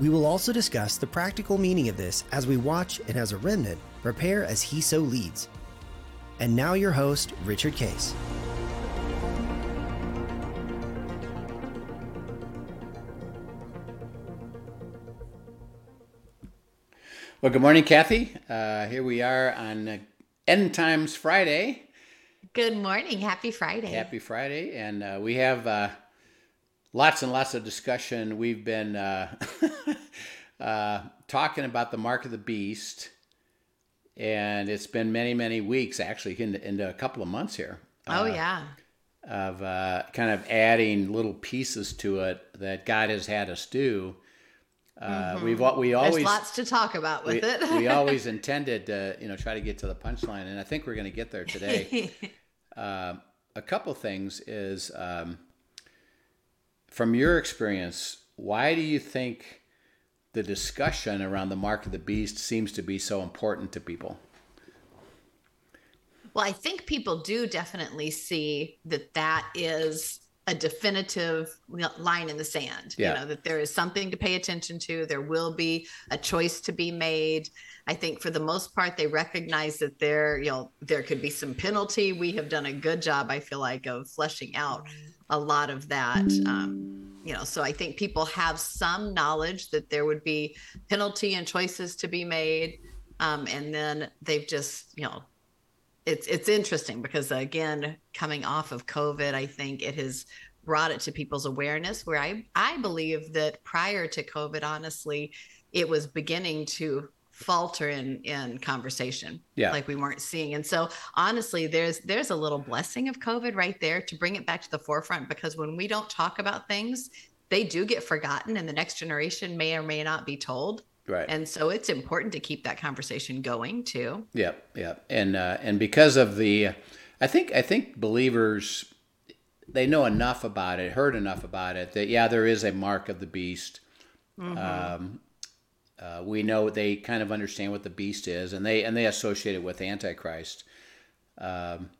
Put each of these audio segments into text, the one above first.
We will also discuss the practical meaning of this as we watch and as a remnant prepare as he so leads. And now, your host, Richard Case. Well, good morning, Kathy. Uh, here we are on uh, End Times Friday. Good morning. Happy Friday. Happy Friday. And uh, we have uh, lots and lots of discussion. We've been uh, uh, talking about the mark of the beast, and it's been many, many weeks, actually, into, into a couple of months here. Oh, yeah. Of kind of adding little pieces to it that God has had us do. Uh, Mm-hmm. We've we always There's lots to talk about with we, it. we always intended to you know try to get to the punchline, and I think we're going to get there today. uh, a couple things is um, from your experience, why do you think the discussion around the mark of the beast seems to be so important to people? well, I think people do definitely see that that is a definitive line in the sand. Yeah. You know, that there is something to pay attention to. There will be a choice to be made. I think for the most part, they recognize that there, you know, there could be some penalty. We have done a good job, I feel like, of fleshing out mm-hmm. A lot of that. Um, you know, so I think people have some knowledge that there would be penalty and choices to be made. Um, and then they've just, you know, it's it's interesting because again, coming off of COVID, I think it has brought it to people's awareness. Where I I believe that prior to COVID, honestly, it was beginning to falter in in conversation Yeah. like we weren't seeing and so honestly there's there's a little blessing of covid right there to bring it back to the forefront because when we don't talk about things they do get forgotten and the next generation may or may not be told Right. and so it's important to keep that conversation going too Yep, yep. And uh, and because of the, I think I think believers, they know enough about it, heard enough about it that yeah, there is a mark of the beast. Um, uh, we know they kind of understand what the beast is, and they and they associate it with Antichrist. Um,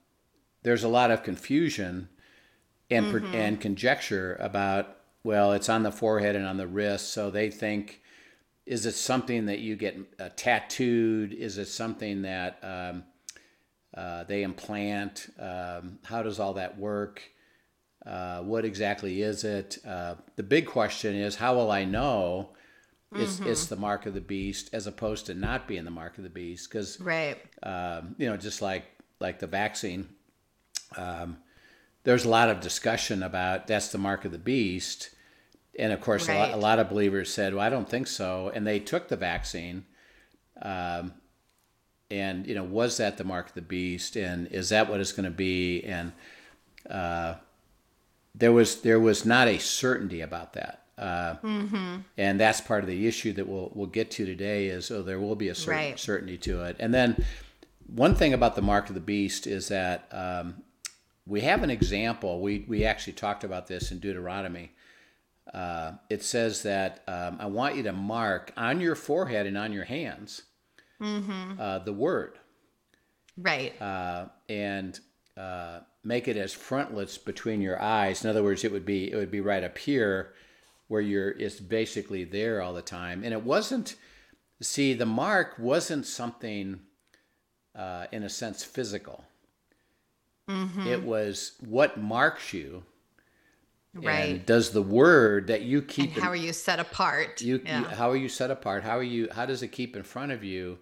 there's a lot of confusion and per and conjecture about well, it's on the forehead and on the wrist, so they think is it something that you get uh, tattooed? Is it something that um, uh, they implant? Um, how does all that work? Uh, what exactly is it? Uh, the big question is how will I know it's, it's the mark of the beast as opposed to not being the mark of the beast? Because right um, you know, just like like the vaccine, um, there's a lot of discussion about that's the mark of the beast, and of course, a, lot, a lot of believers said, "Well, I don't think so," and they took the vaccine. Um, and you know, was that the mark of the beast, and is that what it's going to be? And uh, there was there was not a certainty about that. Uh, and that's part of the issue that we'll we'll get to today is oh there will be a certain Right. certainty to it. And then one thing about the mark of the beast is that um, we have an example we we actually talked about this in Deuteronomy. Uh, it says that um, I want you to mark on your forehead and on your hands uh, the word. Right. Uh, and uh, make it as frontlets between your eyes. In other words, it would be it would be right up here, where you're it's basically there all the time. And it wasn't. See, the mark wasn't something, uh, in a sense, physical. It was what marks you. right And does the word that you and keep in- how are you set apart you, yeah. you how are you set apart how are you how does it keep in front of you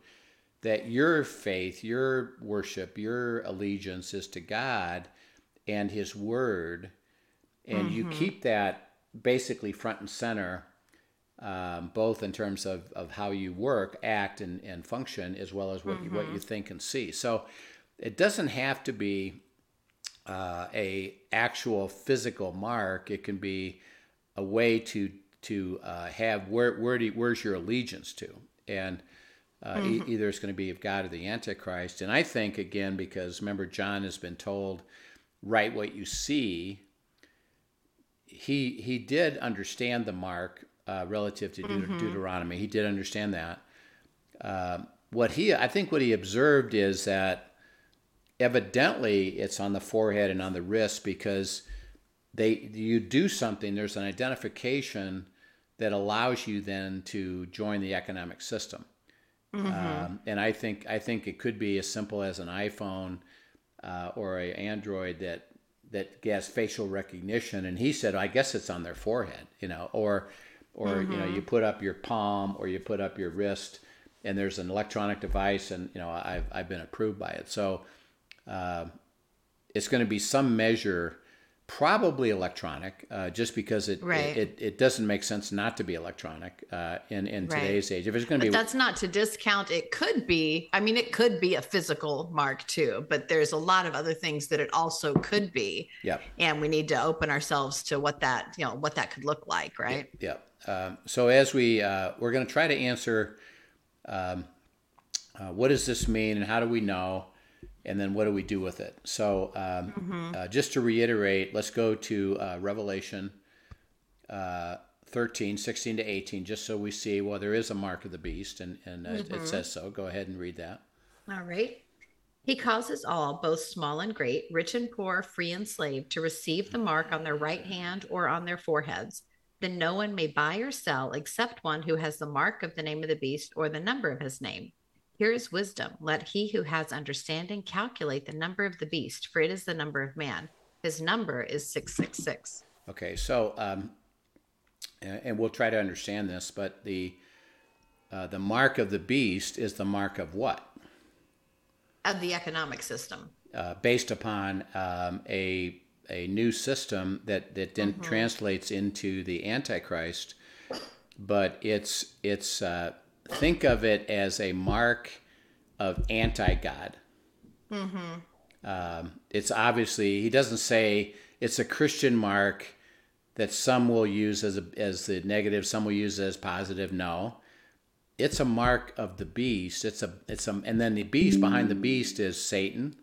that your faith your worship your allegiance is to god and his word and you Mm-hmm. keep that basically front and center um, both in terms of, of how you work act and, and function as well as what, you, what you think and see so it doesn't have to be uh, a actual physical mark. It can be a way to to uh, have where where do you, where's your allegiance to, and Uh, mm-hmm. e- either it's going to be of God or the Antichrist. And I think, again, because remember, John has been told, write what you see. He, he did understand the mark uh, relative to mm-hmm. Deuteronomy. He did understand that. Uh, what he, I think, what he observed is that evidently it's on the forehead and on the wrist because they you do something. There's an identification that allows you then to join the economic system. Mm-hmm. Um, and I think I think it could be as simple as an iPhone uh, or a Android that that has facial recognition. And he said, I guess it's on their forehead, you know, or or mm-hmm. you know, you mm-hmm. put up your palm or you put up your wrist, and there's an electronic device, and you know, I've I've been approved by it. So uh, it's going to be some measure probably electronic, uh, just because it, right. it, it doesn't make sense not to be electronic uh, in in right. today's age. If it's going to be, that's not to discount. It could be. I mean, it could be a physical mark too, but there's a lot of other things that it also could be. Yeah. And we need to open ourselves to what that you know what that could look like, right? Yeah. Um, so as we uh, we're going to try to answer, um, uh, what does this mean, and how do we know? And then what do we do with it? So, um, mm-hmm. uh, just to reiterate, let's go to uh, Revelation uh, 13, 16 to 18, just so we see, well, there is a mark of the beast, and, and mm-hmm. it, it, says so. Go ahead and read that. All right. He causes all, both small and great, rich and poor, free and slave, to receive the mark on their right hand or on their foreheads. Then no one may buy or sell except one who has the mark of the name of the beast or the number of his name. Here is wisdom. Let he who has understanding calculate the number of the beast, for it is the number of man. His number is 666. Okay, so, um, and we'll try to understand this, but the, uh, the mark of the beast is the mark of what? Of the economic system. Uh, based upon um, a, a new system that, that then mm-hmm. translates into the Antichrist, but it's, it's, uh, think of it as a mark of anti God. Mm-hmm. Um, it's obviously, he doesn't say it's a Christian mark that some will use as, a, as the negative, some will use as positive. No. It's a mark of the beast. It's a it's a and then the beast behind the beast is Satan,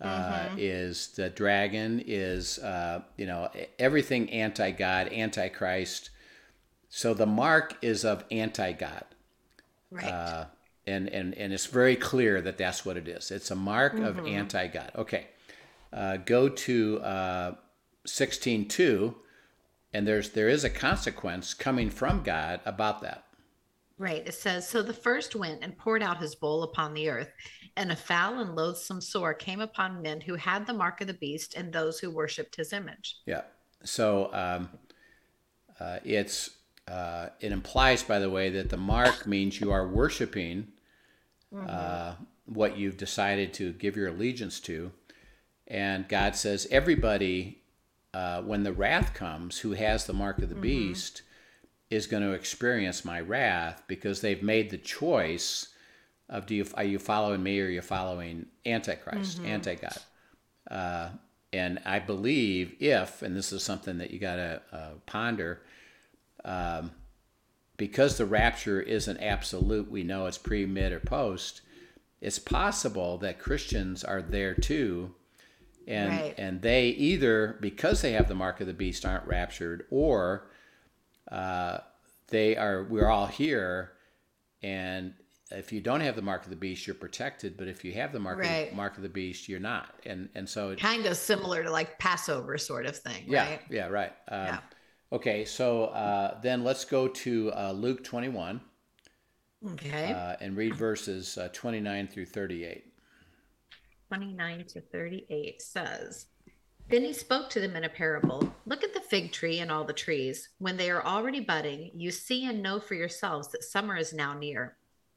uh, mm-hmm. is the dragon, is uh, you know everything anti God, anti Christ. So the mark is of anti God. Right. Uh, and, and, and it's very clear that that's what it is. It's a mark mm-hmm. of anti God. Okay. Uh, go to uh, 16.2, and there's, there is a consequence coming from God about that. Right. It says, So the first went and poured out his bowl upon the earth, and a foul and loathsome sore came upon men who had the mark of the beast and those who worshipped his image. Yeah. So um, uh, it's uh, it implies, by the way, that the mark means you are worshiping mm-hmm. uh, what you've decided to give your allegiance to. And God says, everybody, uh, when the wrath comes, who has the mark of the mm-hmm. beast, is going to experience my wrath because they've made the choice of do you are you following me or are you following Antichrist, mm-hmm. anti God. Uh, and I believe if, and this is something that you got to uh, ponder, um, because the rapture isn't absolute, we know it's pre, mid, or post. It's possible that Christians are there too, and right. and they either because they have the mark of the beast aren't raptured, or uh, they are. We're all here, and if you don't have the mark of the beast, you're protected. But if you have the mark, right. of, the, mark of the beast, you're not. And and so it, kind of similar to like Passover sort of thing. Yeah, right? yeah, right. Um, yeah. Okay, so uh, then let's go to uh, Luke 21. Okay. Uh, and read verses uh, 29 through 38. 29 to 38 says, Then he spoke to them in a parable Look at the fig tree and all the trees. When they are already budding, you see and know for yourselves that summer is now near.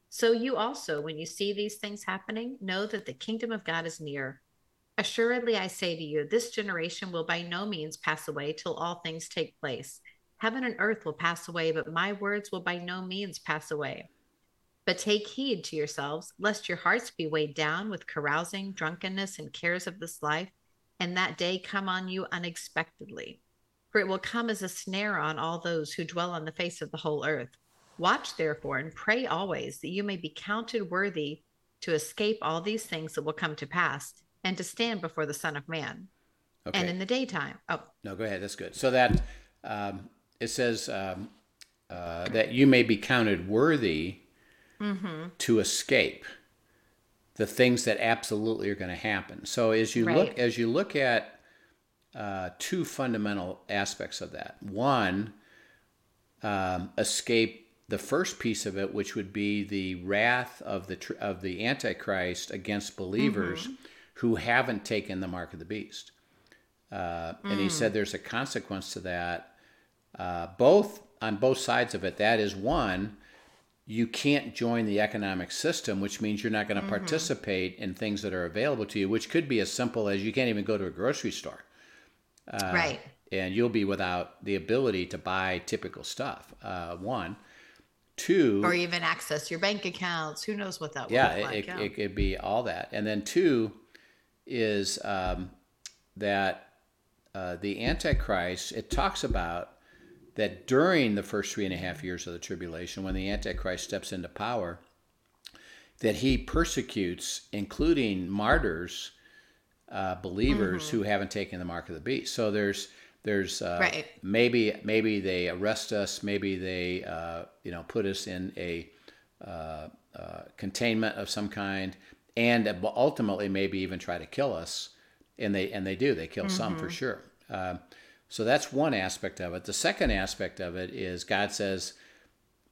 So you also, when you see these things happening, know that the kingdom of God is near. Assuredly, I say to you, this generation will by no means pass away till all things take place. Heaven and earth will pass away, but my words will by no means pass away. But take heed to yourselves, lest your hearts be weighed down with carousing, drunkenness, and cares of this life, and that day come on you unexpectedly. For it will come as a snare on all those who dwell on the face of the whole earth. Watch therefore and pray always that you may be counted worthy to escape all these things that will come to pass and to stand before the Son of Man. Okay. And in the daytime, oh, No, go ahead. That's good. So that um, it says um, uh, that you may be counted worthy to escape the things that absolutely are going to happen. So as you look as you look at uh, two fundamental aspects of that, one, um, escape the first piece of it, which would be the wrath of the tr- of the Antichrist against believers who haven't taken the mark of the beast. Uh, and he said there's a consequence to that, uh, both on both sides of it. That is one, you can't join the economic system, which means you're not going to participate in things that are available to you, which could be as simple as you can't even go to a grocery store right. and you'll be without the ability to buy typical stuff. Uh, one, two, Or even access your bank accounts. Who knows what that would yeah, look it, like. it, yeah. it could be all that. And then two is um, that uh, the Antichrist, it talks about that during the first three and a half years of the tribulation, when the Antichrist steps into power, that he persecutes, including martyrs, uh, believers who haven't taken the mark of the beast. So there's there's uh, Right. maybe maybe they arrest us, maybe they uh, you know put us in a uh, uh, containment of some kind, and ultimately maybe even try to kill us. And they and they do. They kill some for sure. Um, so that's one aspect of it. The second aspect of it is God says,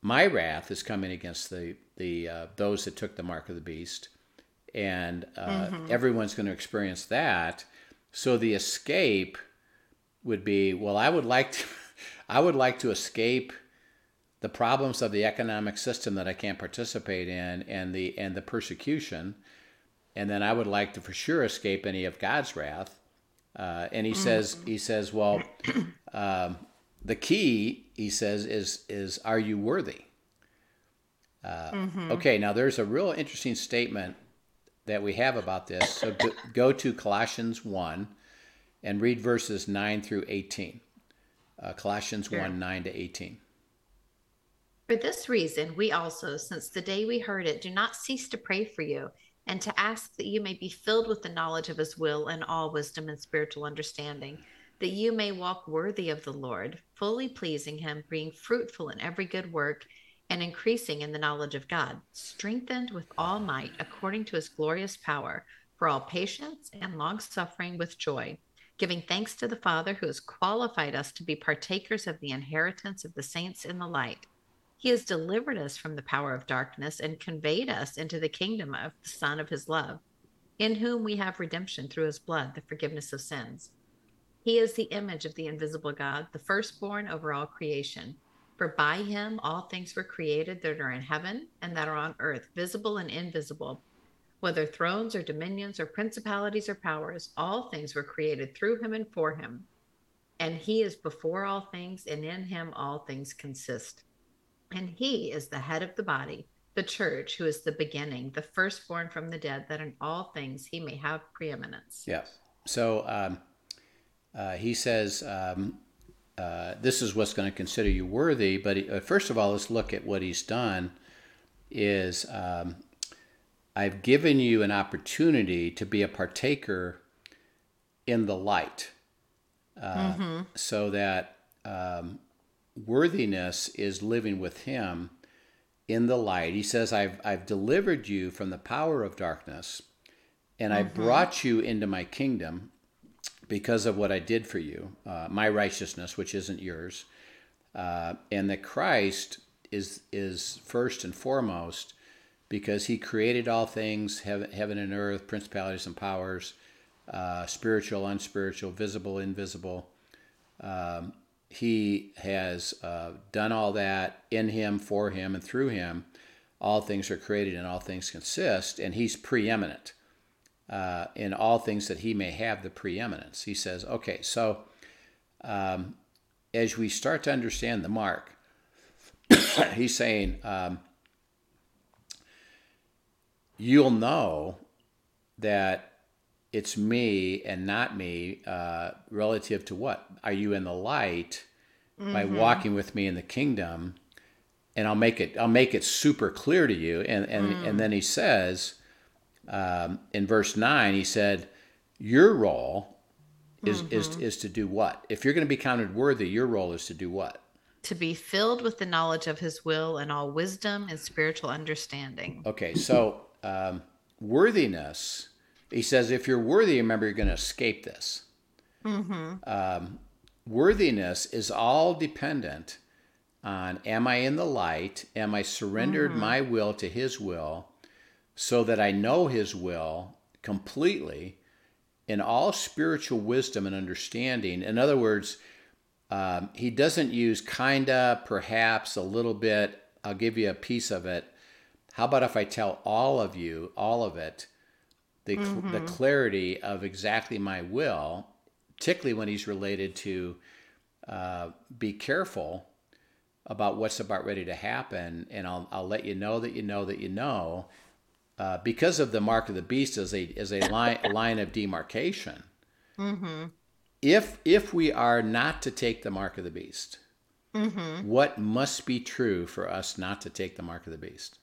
"My wrath is coming against the the uh, those that took the mark of the beast, and uh, everyone's going to experience that." So the escape would be, well, I would like to, I would like to escape the problems of the economic system that I can't participate in, and the and the persecution, and then I would like to for sure escape any of God's wrath. Uh, and he says, he says, well, um, the key, he says, is is are you worthy? Uh, Okay, now there's a real interesting statement that we have about this. So go, go to Colossians one, and read verses nine through eighteen. Uh, Colossians Sure. one nine to eighteen. For this reason, we also, since the day we heard it, do not cease to pray for you and to ask that you may be filled with the knowledge of his will and all wisdom and spiritual understanding, that you may walk worthy of the Lord, fully pleasing him, being fruitful in every good work and increasing in the knowledge of God, strengthened with all might according to his glorious power, for all patience and long suffering with joy, giving thanks to the Father who has qualified us to be partakers of the inheritance of the saints in the light. He has delivered us from the power of darkness and conveyed us into the kingdom of the Son of his love, in whom we have redemption through his blood, the forgiveness of sins. He is the image of the invisible God, the firstborn over all creation. For by him all things were created that are in heaven and that are on earth, visible and invisible. Whether thrones or dominions or principalities or powers, all things were created through him and for him. And he is before all things, and in him all things consist. And he is the head of the body, the church, who is the beginning, the firstborn from the dead, that in all things he may have preeminence. Yeah. So um, uh, he says, um, uh, this is what's going to consider you worthy. But he, uh, first of all, let's look at what he's done. Is um, I've given you an opportunity to be a partaker in the light, uh, so that um, worthiness is living with Him in the light. He says, "I've I've delivered you from the power of darkness." and I brought you into my kingdom because of what I did for you, uh, my righteousness, which isn't yours, uh, and that Christ is is first and foremost because He created all things, heaven, heaven and earth, principalities and powers, uh, spiritual, unspiritual, visible, invisible. Um, he has uh, done all that in Him, for Him, and through Him. All things are created and all things consist, and He's preeminent uh, in all things that he may have the preeminence. He says, okay, so um, as we start to understand the mark, he's saying, um, you'll know that it's me and not me uh, relative to what? Are you in the light by walking with me in the kingdom? and I'll make it I'll make it super clear to you. And and Mm. and then he says um, in verse nine, he said, "Your role is is Mm-hmm. is to do what? If you're going to be counted worthy, your role is to do what? To be filled with the knowledge of his will and all wisdom and spiritual understanding. Okay, so um, worthiness. He says, if you're worthy, remember you're going to escape this. Um, worthiness is all dependent on am I in the light? Am I surrendered my will to His will so that I know His will completely in all spiritual wisdom and understanding? In other words, um, he doesn't use kinda, perhaps, a little bit. I'll give you a piece of it. How about if I tell all of you, all of it, the, cl the clarity of exactly my will, particularly when he's related to uh, be careful about what's about ready to happen, and I'll, I'll let you know that you know that you know, uh, because of the mark of the beast as a as a line line of demarcation. If if we are not to take the mark of the beast, what must be true for us not to take the mark of the beast?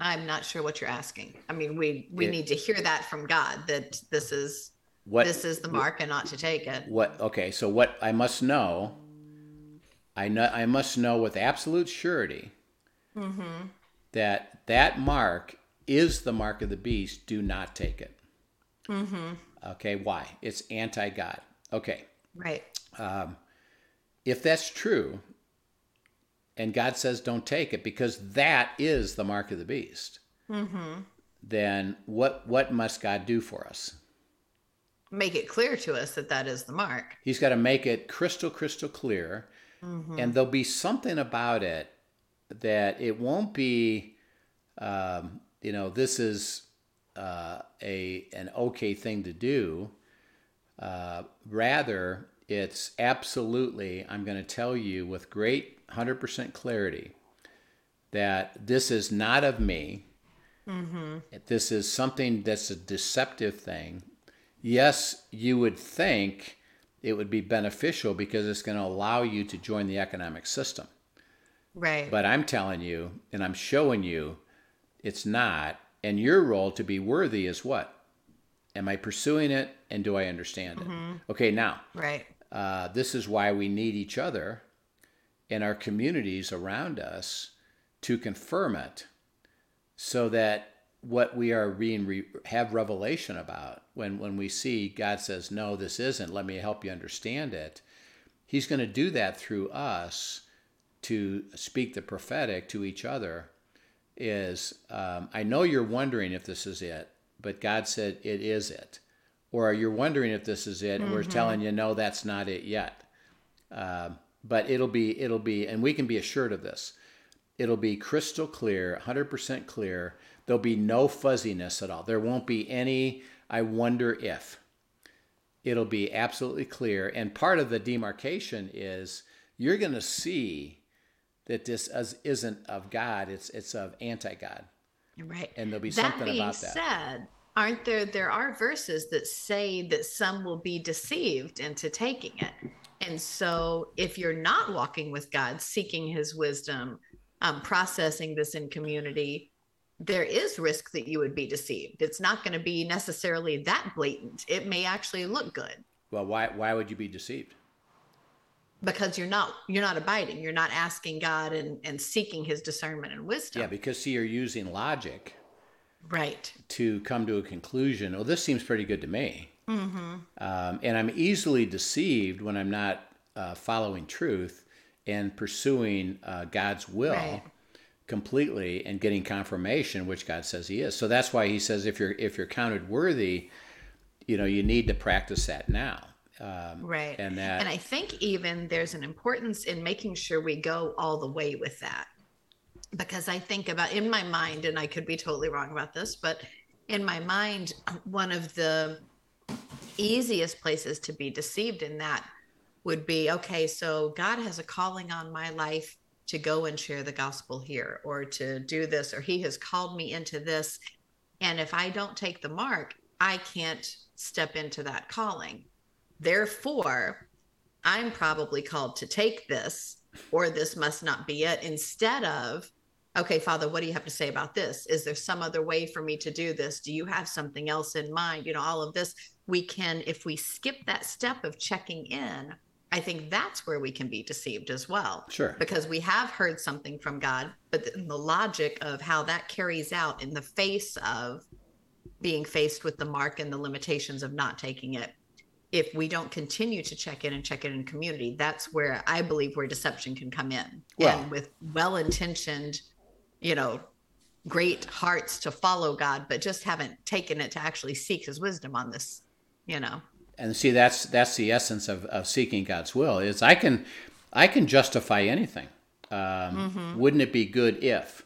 I'm not sure what you're asking. I mean, we we It- need to hear that from God that this is What this is the mark and not to take it. what okay so what i must know i know i must know with absolute surety mm-hmm. that that mark is the mark of the beast. Do not take it. Mm-hmm. Okay why? It's anti-god. Okay. Right. Um, if that's true and god says don't take it because that is the mark of the beast then what what must god do for us Make it clear to us that that is the mark. He's got to make it crystal, crystal clear. And there'll be something about it that it won't be, um, you know, this is uh, a an okay thing to do. Uh, rather, it's absolutely, I'm going to tell you with great 100% clarity that this is not of me. This is something that's a deceptive thing. Yes, you would think it would be beneficial because it's going to allow you to join the economic system. Right. But I'm telling you, and I'm showing you, it's not. And your role to be worthy is what? Am I pursuing it and do I understand it? Okay, now, right. uh, this is why we need each other and our communities around us to confirm it so that what we are being re- have revelation about when when we see God says no this isn't. Let me help you understand it. He's going to do that through us to speak the prophetic to each other is um, I know you're wondering if this is it but God said it is it. Or you're wondering if this is it and we're telling you no that's not it yet. Um, but it'll be it'll be and we can be assured of this it'll be crystal clear 100% clear. There'll be no fuzziness at all. There won't be any i wonder if. It'll be absolutely clear and part of the demarcation is you're going to see that this is, isn't of god it's it's of anti-god. Right. and there'll be that something being about that. said, aren't there there are verses that say that some will be deceived into taking it. And so if you're not walking with God, seeking his wisdom, um, processing this in community, there is risk that you would be deceived. It's not going to be necessarily that blatant. It may actually look good well why why would you be deceived because you're not you're not abiding. You're not asking God and, and seeking his discernment and wisdom. yeah because see you're using logic right. to come to a conclusion. Oh, this seems pretty good to me. Mm-hmm. Um, and I'm easily deceived when I'm not uh, following truth and pursuing uh, God's will Right. completely and getting confirmation, which God says He is. So that's why He says if you're if you're counted worthy, you know you need to practice that now. Um, Right. And that and I think even there's an importance in making sure we go all the way with that. Because I think about in my mind, and I could be totally wrong about this, but in my mind, one of the easiest places to be deceived in that would be okay, so God has a calling on my life to go and share the gospel here or to do this, or He has called me into this. And if I don't take the mark, I can't step into that calling. Therefore, I'm probably called to take this or this must not be it instead of okay father what do you have to say about this? Is there some other way for me to do this? Do you have something else in mind? You know all of this we can if we skip that step of checking in i think that's where we can be deceived as well. Sure. because we have heard something from god but the, the logic of how that carries out in the face of being faced with the mark and the limitations of not taking it if we don't continue to check in and check in in community that's where i believe where deception can come in. Well- and with well-intentioned you know great hearts to follow god but just haven't taken it to actually seek his wisdom on this you know. And see that's that's the essence of, of seeking god's will is i can i can justify anything. Um, wouldn't it be good if?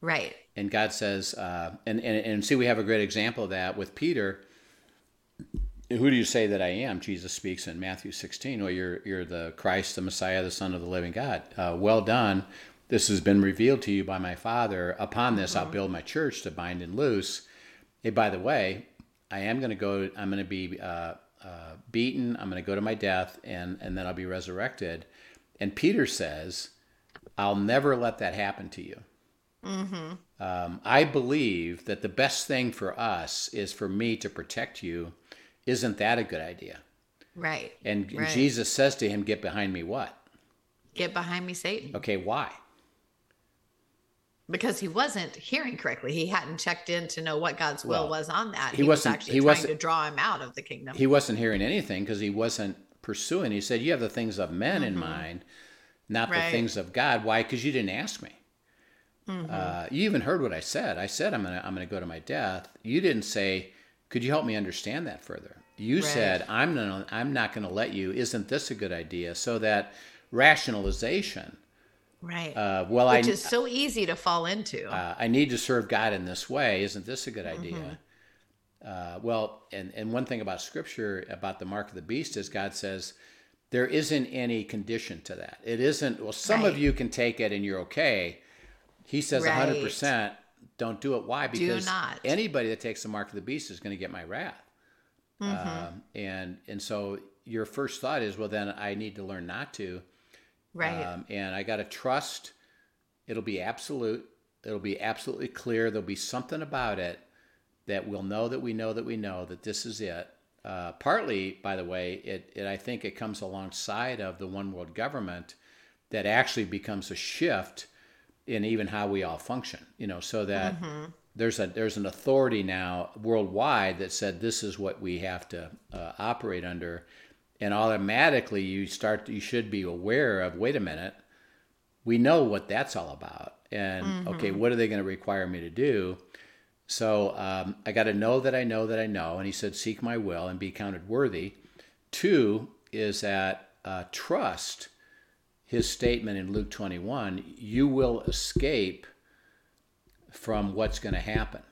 Right. And god says uh, and, and and see we have a great example of that with peter. Who do you say that i am? Jesus speaks in matthew 16 well you're you're the christ the messiah the son of the living god. Uh, well done this has been revealed to you by my father upon this i'll build my church to bind and loose hey by the way i am going to go i'm going to be uh, uh, beaten i'm going to go to my death and and then i'll be resurrected and peter says i'll never let that happen to you um, I believe that the best thing for us is for me to protect you. Isn't that a good idea? right And Right. Jesus says to him, Get behind me, what? get behind me satan Okay, why? Because he wasn't hearing correctly he hadn't checked in to know what god's will Well, was on that he he, was wasn't- actually he trying wasn't- to draw him out of the kingdom He wasn't hearing anything because he wasn't pursuing. He said, You have the things of men in mind, not the Mm-hmm. Things of God. Why? Because you didn't ask me. Mm-hmm. Uh, you even heard what I said. I said, I'm going to I'm gonna go to my death. You didn't say, Could you help me understand that further? You Right. said, I'm, gonna, I'm not going to let you. Isn't this a good idea? So that rationalization, right uh, well, which I, is so easy to fall into uh, I need to serve God in this way. Isn't this a good Mm-hmm. idea? Uh, well, and, and one thing about scripture about the mark of the beast is God says there isn't any condition to that. It isn't, well, some of you can take it and you're okay. He says Right. 100% don't do it. Why? Because anybody that takes the mark of the beast is going to get my wrath. Mm-hmm. Um, and, and so your first thought is, well, then I need to learn not to. Right Um, and I got to trust it'll be absolute. It'll be absolutely clear. There'll be something about it that we'll know that we know that we know that this is it. Uh, partly, by the way, it, it I think it comes alongside of the one world government that actually becomes a shift in even how we all function. You know, so that there's a there's an authority now worldwide that said this is what we have to uh, operate under, and automatically you start you should be aware of wait a minute, we know what that's all about, and okay, what are they going to require me to do? So um, I got to know that I know that I know, and he said, seek my will and be counted worthy. Two is that uh, trust his statement in Luke 21 you will escape from what's going to happen.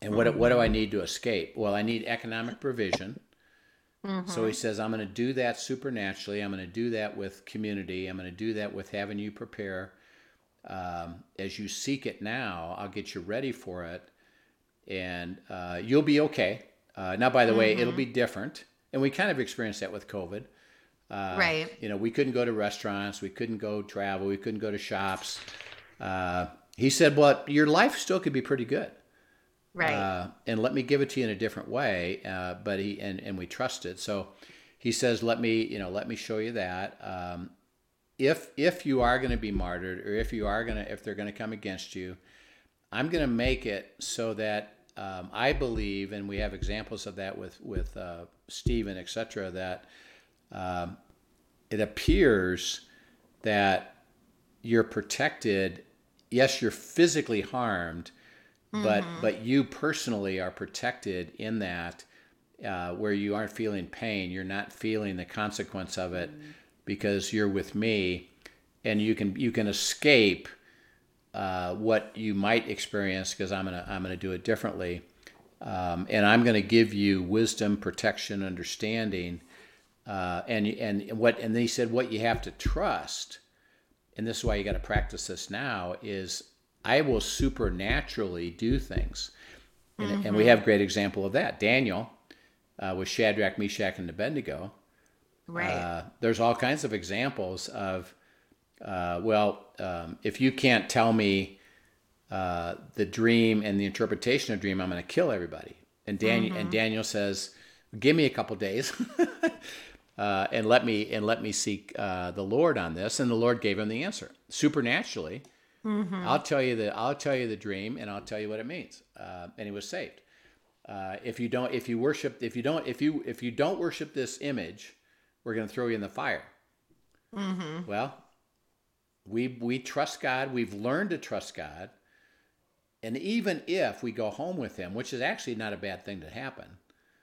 And what, what do I need to escape? Well, I need economic provision. So he says, I'm going to do that supernaturally. I'm going to do that with community. I'm going to do that with having you prepare. Um, as you seek it now, I'll get you ready for it. And uh, you'll be okay. Uh, now, by the way, it'll be different. And we kind of experienced that with COVID. Uh, right You know, we couldn't go to restaurants, we couldn't go travel, we couldn't go to shops. Uh, he said, "Well, your life still could be pretty good, right uh, and let me give it to you in a different way." Uh, but he and and we trusted. So he says, "Let me, you know, let me show you that. Um, if if you are going to be martyred, or if you are going to, if they're going to come against you, I'm going to make it so that um, I believe, and we have examples of that with with uh, Stephen, etc. That um, it appears that you're protected. Yes, you're physically harmed, but but you personally are protected in that uh, where you aren't feeling pain. You're not feeling the consequence of it because you're with me, and you can you can escape uh, what you might experience because I'm gonna I'm gonna do it differently, um, and I'm gonna give you wisdom, protection, understanding, uh, and and what and then he said what you have to trust, and this is why you got to practice this now is I will supernaturally do things, and, and we have great example of that. Daniel uh, with Shadrach, Meshach, and Abednego. right Uh, there's all kinds of examples of uh, well, um, if you can't tell me uh, the dream and the interpretation of dream, I'm going to kill everybody. And Daniel mm-hmm. and Daniel says, "Give me a couple days, uh, and let me and let me seek uh, the Lord on this." And the Lord gave him the answer supernaturally. Mm-hmm. I'll tell you the I'll tell you the dream, and I'll tell you what it means. Uh, and he was saved. Uh, if you don't, if you worship, if you don't, if you if you don't worship this image, we're going to throw you in the fire. Mm-hmm. Well, we we trust God. We've learned to trust God, and even if we go home with Him, which is actually not a bad thing to happen,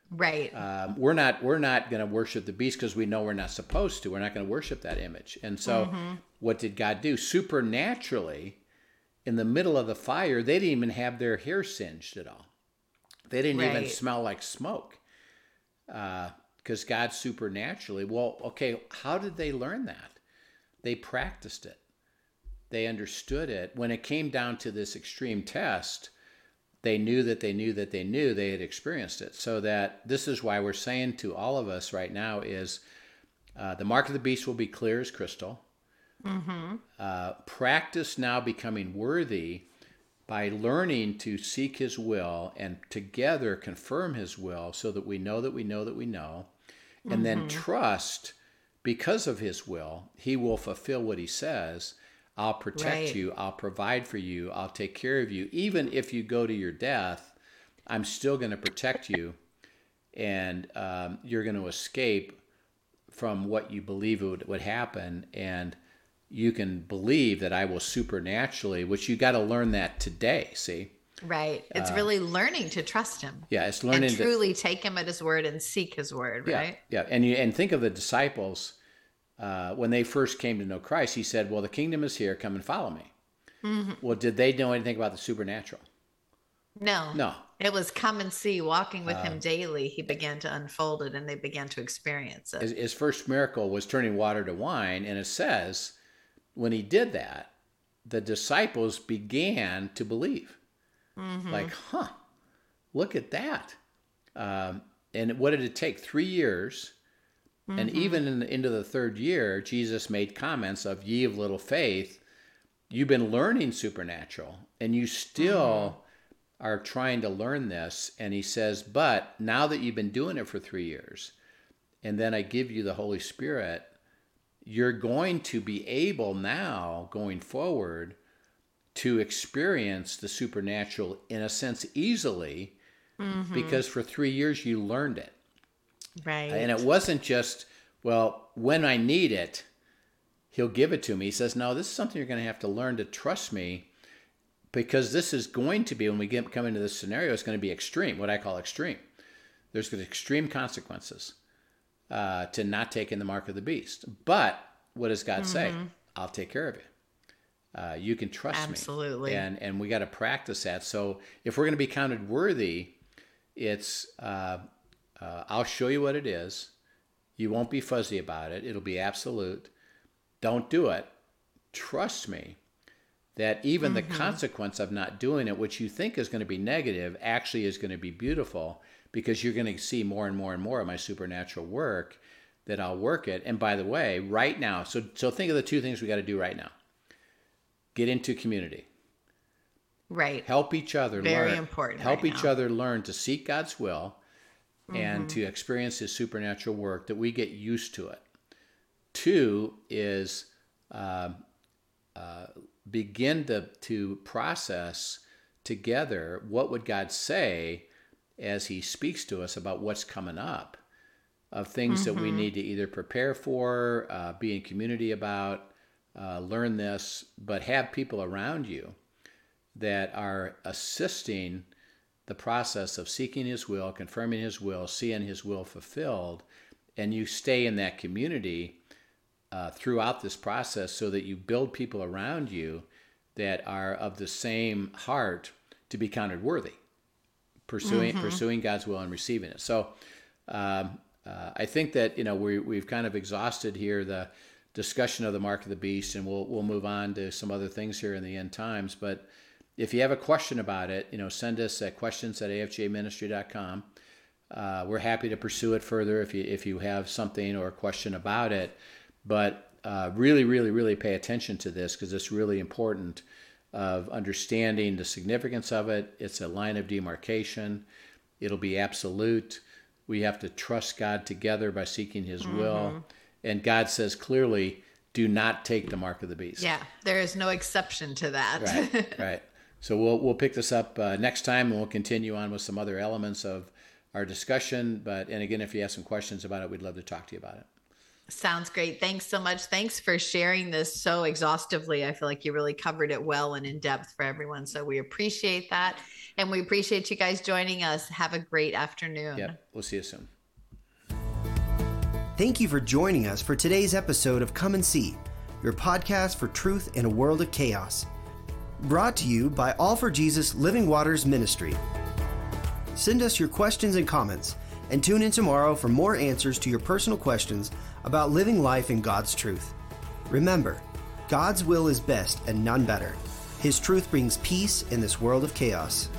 right? Um, we're not we're not going to worship the beast because we know we're not supposed to. We're not going to worship that image. And so, mm-hmm. What did God do? Supernaturally, in the middle of the fire, they didn't even have their hair singed at all. They didn't right. even smell like smoke. Because uh, God supernaturally, well, okay, how did they learn that? They practiced it they understood it. When it came down to this extreme test, they knew that they knew that they knew they had experienced it. So that this is why we're saying to all of us right now is uh, the mark of the beast will be clear as crystal. Mm-hmm. Uh, practice now becoming worthy by learning to seek his will and together confirm his will so that we know that we know that we know. And mm-hmm. then trust because of his will, he will fulfill what he says I'll protect right. you. I'll provide for you. I'll take care of you. Even if you go to your death, I'm still going to protect you. And um, you're going to escape from what you believe would, would happen. And you can believe that I will supernaturally, which you got to learn that today. See? Right. It's uh, really learning to trust him. Yeah, it's learning and truly to, take him at his word and seek his word, right? Yeah. And you and think of the disciples uh, when they first came to know Christ, he said, Well, the kingdom is here, come and follow me. Mm-hmm. Well, did they know anything about the supernatural? No. No. It was come and see, walking with uh, him daily. He began to unfold it and they began to experience it. His, his, first miracle was turning water to wine. And it says, when he did that, the disciples began to believe. Mm-hmm. Like, huh, look at that. Um, and what did it take? Three years Mm-hmm. And even in the, into the third year, Jesus made comments of ye of little faith. You've been learning supernatural, and you still mm-hmm. are trying to learn this. And he says, but now that you've been doing it for three years, and then I give you the Holy Spirit, you're going to be able now, going forward, to experience the supernatural in a sense easily, mm-hmm. because for three years you learned it. Right. And it wasn't just, well, when I need it, he'll give it to me. He says, no, this is something you're going to have to learn to trust me because this is going to be, when we get come into this scenario, it's going to be extreme, what I call extreme. There's going to be extreme consequences uh, to not taking the mark of the beast. But what does God mm-hmm. say? I'll take care of you. Uh, you can trust Absolutely. me. And and we got to practice that. So if we're going to be counted worthy, it's uh, uh, I'll show you what it is. You won't be fuzzy about it. It'll be absolute. Don't do it. Trust me that even mm-hmm. the consequence of not doing it, which you think is going to be negative, actually is going to be beautiful because you're going to see more and more and more of my supernatural work that I'll work it. And by the way, right now, so so think of the two things we got to do right now. Get into community. Right. Help each other Very learn. important. Help right each now. other learn to seek God's will and mm-hmm. to experience his supernatural work that we get used to it. Two is uh, uh, begin to, to process together what would God say as he speaks to us about what's coming up of things mm-hmm. that we mm-hmm. need to either prepare for, uh, be in community about, uh, learn this, but have people around you that are assisting the process of seeking His will, confirming His will, seeing His will fulfilled, and you stay in that community uh, throughout this process so that you build people around you that are of the same heart to be counted worthy, pursuing mm-hmm. pursuing God's will and receiving it. So. Um, uh, I think that you know we we've kind of exhausted here the discussion of the mark of the beast, and we'll we'll move on to some other things here in the end times. But if you have a question about it, you know, send us at questions at afjministry.com. Uh, we're happy to pursue it further if you if you have something or a question about it. But uh, really, really, really pay attention to this because it's really important of understanding the significance of it. It's a line of demarcation. It'll be absolute. We have to trust God together by seeking His mm-hmm. will. And God says clearly, do not take the mark of the beast. Yeah, there is no exception to that. right, right. So we'll we'll pick this up uh, next time, and we'll continue on with some other elements of our discussion. But and again, if you have some questions about it, we'd love to talk to you about it. Sounds great. Thanks so much. Thanks for sharing this so exhaustively. I feel like you really covered it well and in depth for everyone. So we appreciate that. And we appreciate you guys joining us. Have a great afternoon. Yep. We'll see you soon. Thank you for joining us for today's episode of Come and See, your podcast for truth in a world of chaos. Brought to you by All for Jesus Living Waters Ministry. Send us your questions and comments, and tune in tomorrow for more answers to your personal questions about living life in God's truth. Remember, God's will is best and none better. His truth brings peace in this world of chaos.